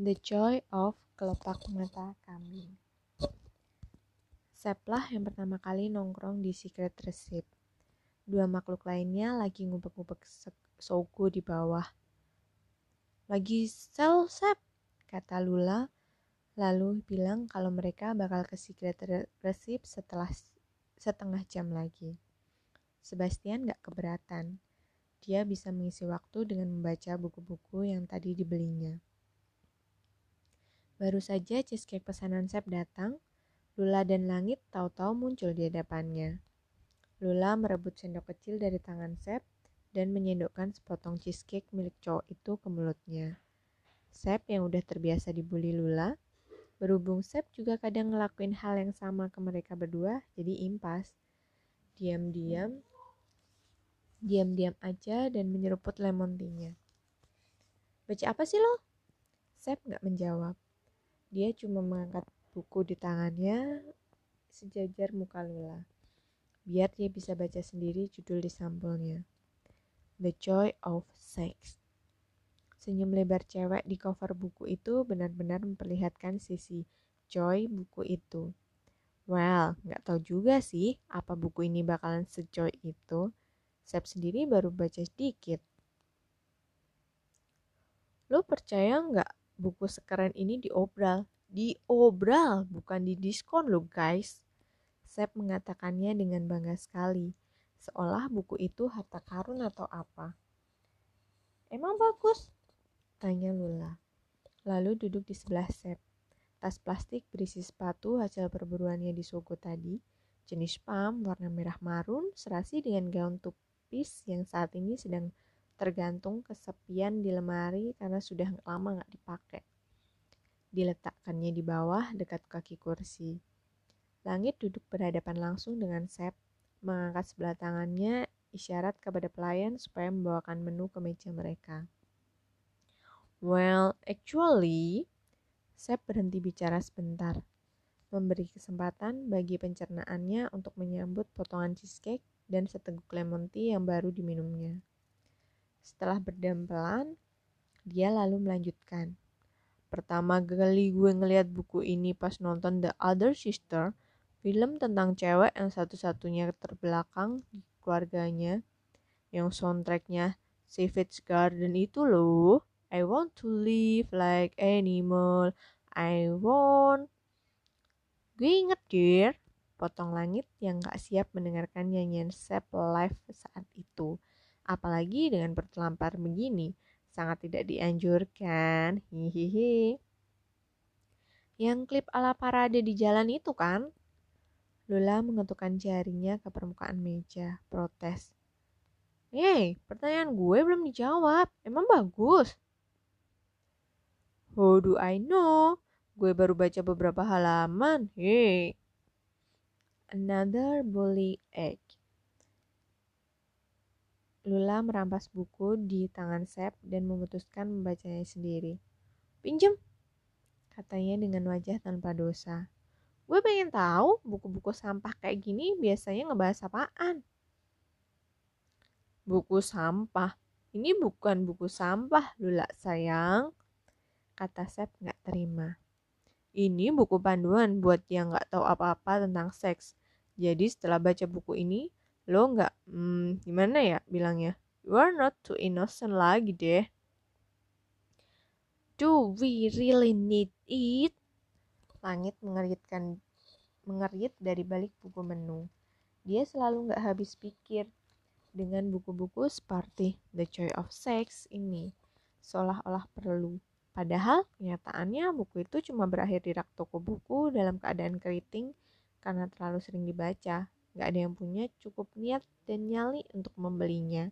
The Joy of Kelopak Mata Kambing Seplah yang pertama kali nongkrong di Secret Recipe. Dua makhluk lainnya lagi ngubek-ngubek sogo di bawah. Lagi sel Sep, kata Lula, lalu bilang kalau mereka bakal ke Secret Recipe setelah setengah jam lagi. Sebastian gak keberatan. Dia bisa mengisi waktu dengan membaca buku-buku yang tadi dibelinya. Baru saja cheesecake pesanan Sep datang, Lula dan Langit tahu-tahu muncul di hadapannya. Lula merebut sendok kecil dari tangan Sep dan menyendokkan sepotong cheesecake milik cowok itu ke mulutnya. Sep yang udah terbiasa dibully Lula, berhubung Sep juga kadang ngelakuin hal yang sama ke mereka berdua, jadi impas. Diam-diam, diam-diam aja dan menyeruput lemon tea-nya. Baca apa sih lo? Sep nggak menjawab. Dia cuma mengangkat buku di tangannya sejajar muka Lula. Biar dia bisa baca sendiri judul di sampulnya. The Joy of Sex. Senyum lebar cewek di cover buku itu benar-benar memperlihatkan sisi joy buku itu. Well, nggak tahu juga sih apa buku ini bakalan sejoy itu. Sep sendiri baru baca sedikit. Lo percaya nggak buku sekeren ini diobral. Diobral, bukan di diskon loh guys. Sep mengatakannya dengan bangga sekali, seolah buku itu harta karun atau apa. Emang bagus? Tanya Lula. Lalu duduk di sebelah Sep. Tas plastik berisi sepatu hasil perburuannya di Sogo tadi, jenis pam warna merah marun serasi dengan gaun tupis yang saat ini sedang tergantung kesepian di lemari karena sudah lama nggak dipakai. Diletakkannya di bawah dekat kaki kursi. Langit duduk berhadapan langsung dengan Sep, mengangkat sebelah tangannya isyarat kepada pelayan supaya membawakan menu ke meja mereka. Well, actually, Sep berhenti bicara sebentar, memberi kesempatan bagi pencernaannya untuk menyambut potongan cheesecake dan seteguk lemon tea yang baru diminumnya. Setelah berdampelan, dia lalu melanjutkan. Pertama kali gue ngeliat buku ini pas nonton The Other Sister, film tentang cewek yang satu-satunya terbelakang di keluarganya, yang soundtracknya Savage Garden itu loh. I want to live like animal. I want. Gue inget, dear. Potong langit yang gak siap mendengarkan nyanyian Sep live saat apalagi dengan bertelampar begini, sangat tidak dianjurkan. Hihihi. Yang klip ala parade di jalan itu kan? Lula mengetukkan jarinya ke permukaan meja, protes. Hei, pertanyaan gue belum dijawab. Emang bagus? How do I know? Gue baru baca beberapa halaman. Hei. Another bully egg. Lula merampas buku di tangan Sep dan memutuskan membacanya sendiri. Pinjem, katanya dengan wajah tanpa dosa. Gue pengen tahu buku-buku sampah kayak gini biasanya ngebahas apaan. Buku sampah? Ini bukan buku sampah, Lula sayang. Kata Sep gak terima. Ini buku panduan buat yang gak tahu apa-apa tentang seks. Jadi setelah baca buku ini, lo nggak hmm, gimana ya bilangnya? You are not too innocent lagi deh. Do we really need it? Langit mengeritkan mengerit dari balik buku menu. Dia selalu nggak habis pikir dengan buku-buku seperti The Joy of Sex ini. Seolah-olah perlu. Padahal kenyataannya buku itu cuma berakhir di rak toko buku dalam keadaan keriting karena terlalu sering dibaca Gak ada yang punya cukup niat dan nyali untuk membelinya.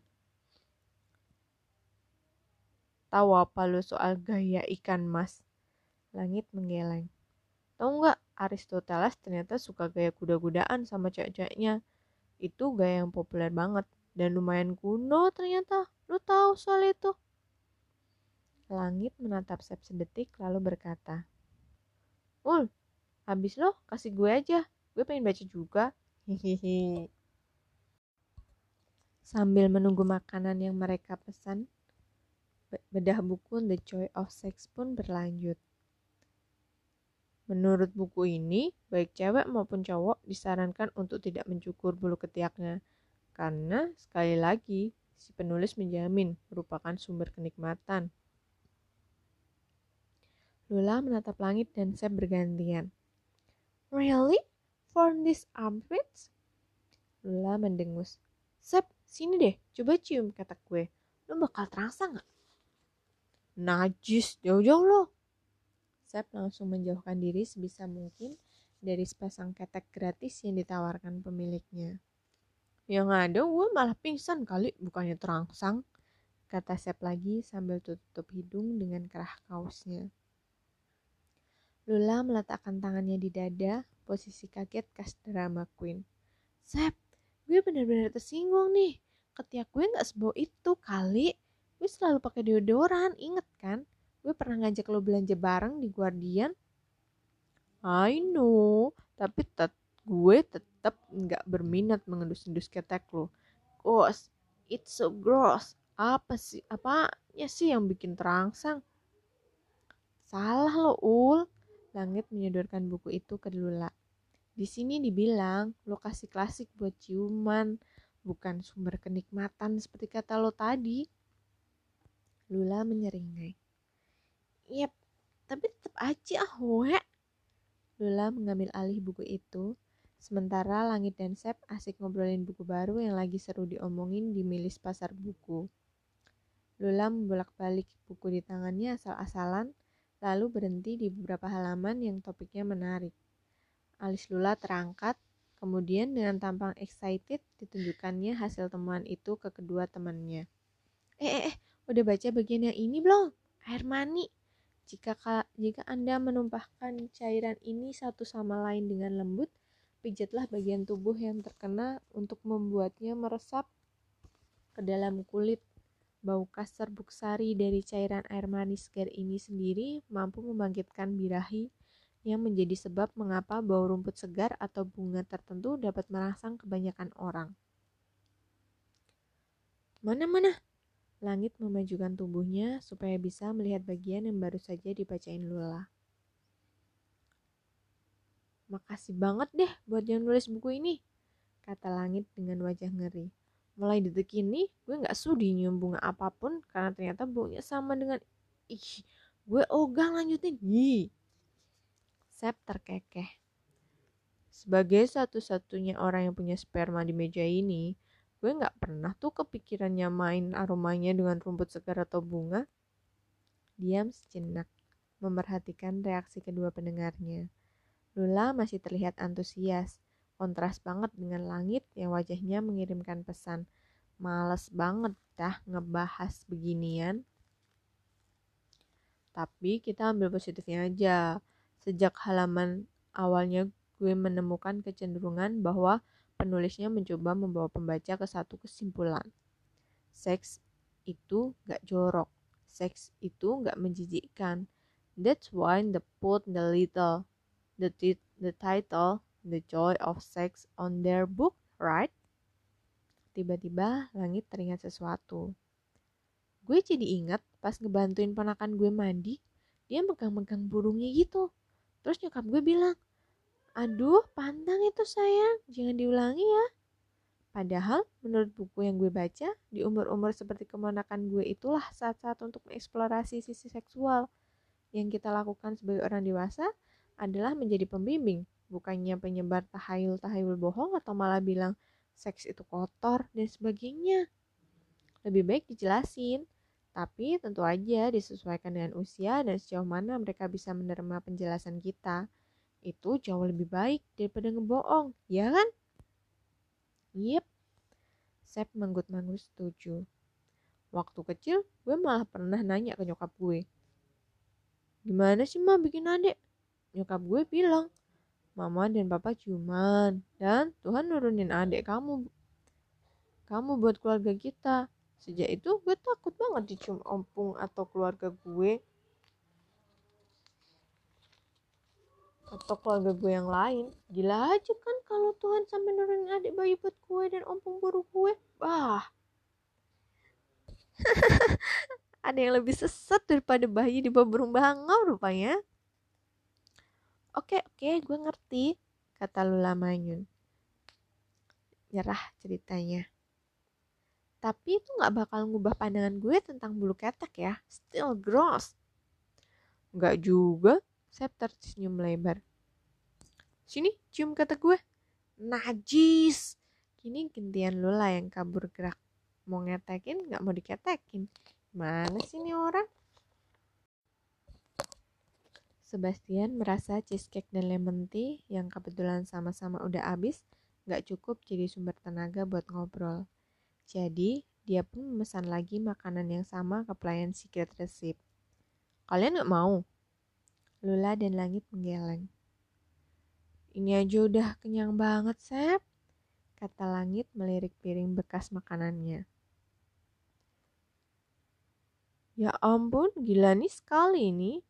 Tahu apa lu soal gaya ikan mas? Langit menggeleng. Tahu nggak Aristoteles ternyata suka gaya kuda-kudaan sama cewek-ceweknya. Itu gaya yang populer banget dan lumayan kuno ternyata. Lu tahu soal itu? Langit menatap Sep sedetik lalu berkata, Ul, habis lo kasih gue aja. Gue pengen baca juga. Hihihi. Sambil menunggu makanan yang mereka pesan, bedah buku The Joy of Sex pun berlanjut. Menurut buku ini, baik cewek maupun cowok disarankan untuk tidak mencukur bulu ketiaknya. Karena, sekali lagi, si penulis menjamin merupakan sumber kenikmatan. Lula menatap langit dan Seb bergantian. Really? For this armpits? Lula mendengus. Seb, sini deh, coba cium, kata gue. Lo bakal terasa gak? Najis, jauh-jauh lo, Sep langsung menjauhkan diri sebisa mungkin dari sepasang ketek gratis yang ditawarkan pemiliknya. Yang ada gue malah pingsan kali bukannya terangsang, kata Sep lagi sambil tutup hidung dengan kerah kaosnya. Lula meletakkan tangannya di dada, posisi kaget khas drama queen. Sep, gue benar-benar tersinggung nih. Ketiak gue gak sebau itu kali. Gue selalu pakai deodoran, inget kan? gue pernah ngajak lo belanja bareng di Guardian I know tapi tet gue tetap nggak berminat mengendus-endus ketek lo Ghost it's so gross apa sih apanya sih yang bikin terangsang salah lo ul langit menyodorkan buku itu ke Lula. Di sini dibilang lokasi klasik buat ciuman bukan sumber kenikmatan seperti kata lo tadi. Lula menyeringai. Yep, tapi tetap aja we. Lula mengambil alih buku itu, sementara Langit dan Sep asik ngobrolin buku baru yang lagi seru diomongin di milis pasar buku. Lula membolak-balik buku di tangannya asal-asalan, lalu berhenti di beberapa halaman yang topiknya menarik. Alis Lula terangkat, kemudian dengan tampang excited ditunjukkannya hasil temuan itu ke kedua temannya. Eh, eh, eh, udah baca bagian yang ini belum? Air mani. Jika, jika Anda menumpahkan cairan ini satu sama lain dengan lembut, pijatlah bagian tubuh yang terkena untuk membuatnya meresap ke dalam kulit. Bau kasar buksari dari cairan air manis segar ini sendiri mampu membangkitkan birahi yang menjadi sebab mengapa bau rumput segar atau bunga tertentu dapat merangsang kebanyakan orang. Mana-mana? Langit memajukan tubuhnya supaya bisa melihat bagian yang baru saja dibacain Lula. Makasih banget deh buat yang nulis buku ini, kata Langit dengan wajah ngeri. Mulai detik ini, gue gak sudi nyium bunga apa pun karena ternyata baunya sama dengan... Ih, gue ogah lanjutin. Ih. Sep terkekeh. Sebagai satu-satunya orang yang punya sperma di meja ini, gue nggak pernah tuh kepikirannya main aromanya dengan rumput segar atau bunga. Diam sejenak, memerhatikan reaksi kedua pendengarnya. Lula masih terlihat antusias, kontras banget dengan langit yang wajahnya mengirimkan pesan. Males banget dah ngebahas beginian. Tapi kita ambil positifnya aja. Sejak halaman awalnya gue menemukan kecenderungan bahwa penulisnya mencoba membawa pembaca ke satu kesimpulan. Seks itu gak jorok. Seks itu gak menjijikkan. That's why the put the little, the, the title, The Joy of Sex on their book, right? Tiba-tiba langit teringat sesuatu. Gue jadi ingat pas ngebantuin ponakan gue mandi, dia megang-megang burungnya gitu. Terus nyokap gue bilang, Aduh, pantang itu sayang, jangan diulangi ya. Padahal menurut buku yang gue baca, di umur-umur seperti kemenakan gue itulah saat-saat untuk mengeksplorasi sisi seksual. Yang kita lakukan sebagai orang dewasa adalah menjadi pembimbing, bukannya penyebar tahayul-tahayul bohong atau malah bilang seks itu kotor dan sebagainya. Lebih baik dijelasin, tapi tentu aja disesuaikan dengan usia dan sejauh mana mereka bisa menerima penjelasan kita itu jauh lebih baik daripada ngebohong, ya kan? Yep. Sep manggut-manggut setuju. Waktu kecil, gue malah pernah nanya ke nyokap gue. Gimana sih mah bikin adik? Nyokap gue bilang, Mama dan Papa ciuman, dan Tuhan nurunin adik kamu. Kamu buat keluarga kita. Sejak itu gue takut banget dicium ompung atau keluarga gue atau keluarga gue yang lain gila aja kan kalau Tuhan sampai nurunin adik bayi buat gue dan ompong buru gue bah ada yang lebih sesat daripada bayi di bawah burung bangau rupanya. Oke, oke, gue ngerti, kata Lula Manyun. Nyerah ceritanya. Tapi itu gak bakal ngubah pandangan gue tentang bulu ketek ya. Still gross. Gak juga, Sep tersenyum lebar. Sini, cium kata gue. Najis. Kini gantian Lula yang kabur gerak. Mau ngetekin gak mau diketekin. Mana sih orang? Sebastian merasa cheesecake dan lemon tea yang kebetulan sama-sama udah habis gak cukup jadi sumber tenaga buat ngobrol. Jadi, dia pun memesan lagi makanan yang sama ke pelayan secret receipt. Kalian gak mau? Lula dan Langit menggeleng. Ini aja udah kenyang banget, Sep, kata Langit melirik piring bekas makanannya. Ya ampun, gila nih sekali ini.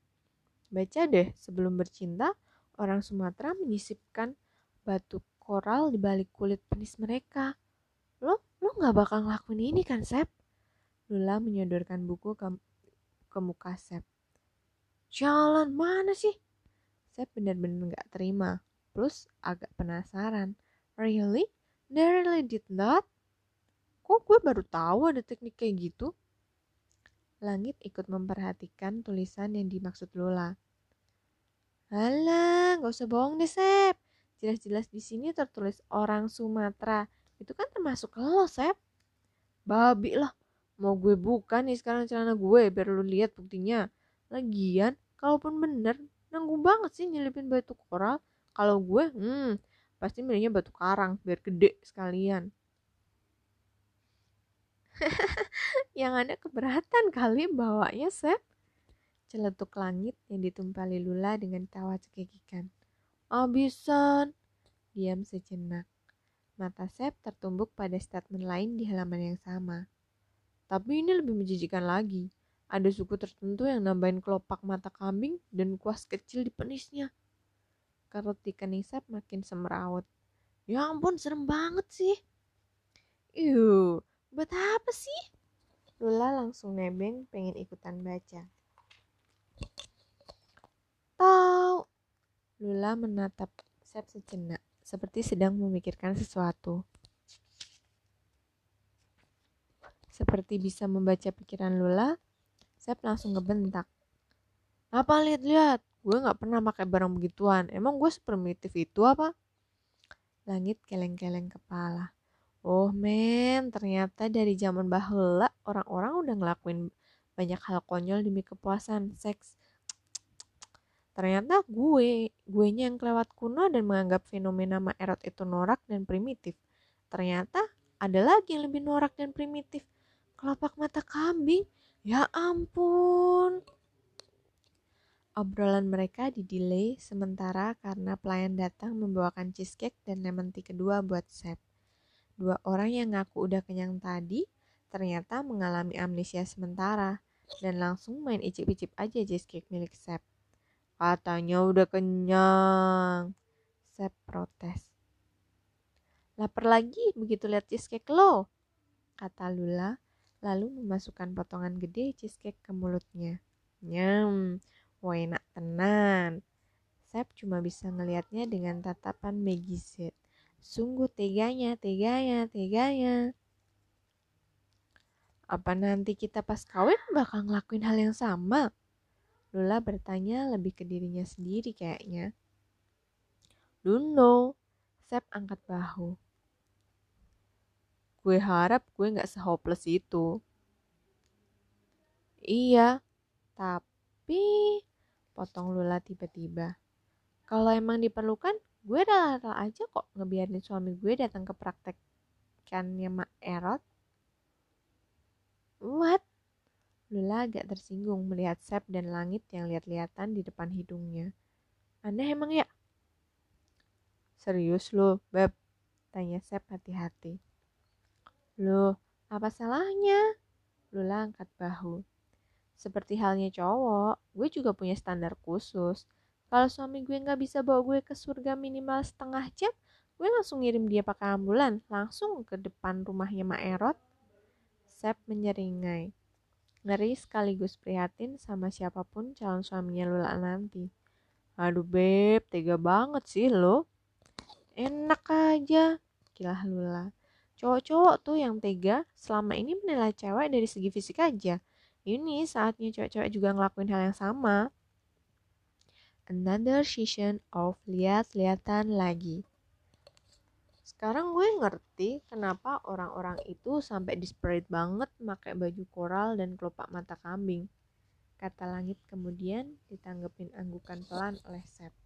Baca deh, sebelum bercinta, orang Sumatera menyisipkan batu koral di balik kulit penis mereka. Lo Lo gak bakal ngelakuin ini kan, Sep? Lula menyodorkan buku ke, ke muka Sep. Jalan mana sih? Sep benar-benar gak terima. Plus agak penasaran. Really? They really did that? Kok gue baru tahu ada teknik kayak gitu? Langit ikut memperhatikan tulisan yang dimaksud Lula. Alah, gak usah bohong deh, Sep. Jelas-jelas di sini tertulis orang Sumatera. Itu kan termasuk lo Sep. Babi lah. Mau gue buka nih sekarang celana gue biar lu lihat buktinya. Lagian kalaupun bener nanggung banget sih nyelipin batu koral. Kalau gue hmm pasti milihnya batu karang biar gede sekalian yang ada keberatan kali bawanya Sep celetuk langit yang ditumpali Lula dengan tawa cekikikan abisan diam sejenak Mata Sep tertumbuk pada statement lain di halaman yang sama. Tapi ini lebih menjijikan lagi. Ada suku tertentu yang nambahin kelopak mata kambing dan kuas kecil di penisnya. Kerut di Sep makin semeraut. Ya ampun, serem banget sih. Yuh, buat apa sih? Lula langsung nebeng pengen ikutan baca. Tahu. Lula menatap Sep sejenak seperti sedang memikirkan sesuatu. Seperti bisa membaca pikiran Lula, Sep langsung ngebentak. Apa lihat-lihat? Gue gak pernah pakai barang begituan. Emang gue seprimitif itu apa? Langit keleng-keleng kepala. Oh men, ternyata dari zaman bahula orang-orang udah ngelakuin banyak hal konyol demi kepuasan seks Ternyata gue, gue yang kelewat kuno dan menganggap fenomena Maerot itu norak dan primitif. Ternyata ada lagi yang lebih norak dan primitif. Kelopak mata kambing. Ya ampun. Obrolan mereka didelay sementara karena pelayan datang membawakan cheesecake dan lemon tea kedua buat Sep. Dua orang yang ngaku udah kenyang tadi ternyata mengalami amnesia sementara dan langsung main icip-icip aja cheesecake milik Sep. Katanya udah kenyang. Sep protes. Lapar lagi begitu lihat cheesecake lo, kata Lula, lalu memasukkan potongan gede cheesecake ke mulutnya. Nyam, enak tenan. Sep cuma bisa ngelihatnya dengan tatapan Maggie Sungguh teganya, teganya, teganya. Apa nanti kita pas kawin bakal ngelakuin hal yang sama? Lula bertanya lebih ke dirinya sendiri kayaknya. Don't know. Sep angkat bahu. Gue harap gue gak sehopeless itu. Iya, tapi potong Lula tiba-tiba. Kalau emang diperlukan, gue rela aja kok ngebiarin suami gue datang ke praktekkannya Mak Erot. What? Lula agak tersinggung melihat Sep dan langit yang lihat-lihatan di depan hidungnya. Aneh emang ya? Serius lo, Beb? Tanya Sep hati-hati. Loh, apa salahnya? Lula angkat bahu. Seperti halnya cowok, gue juga punya standar khusus. Kalau suami gue nggak bisa bawa gue ke surga minimal setengah jam, gue langsung ngirim dia pakai ambulan langsung ke depan rumahnya Mak Erot. Sep menyeringai. Ngeri sekaligus prihatin sama siapa pun calon suaminya Lula nanti. Aduh beb, tega banget sih lo. Enak aja, kilah Lula. Cowok-cowok tuh yang tega selama ini menilai cewek dari segi fisik aja. Ini saatnya cewek-cewek juga ngelakuin hal yang sama. Another season of lihat-lihatan lagi. Sekarang gue ngerti kenapa orang-orang itu sampai desperate banget pakai baju koral dan kelopak mata kambing. Kata langit kemudian ditanggepin anggukan pelan oleh Sep.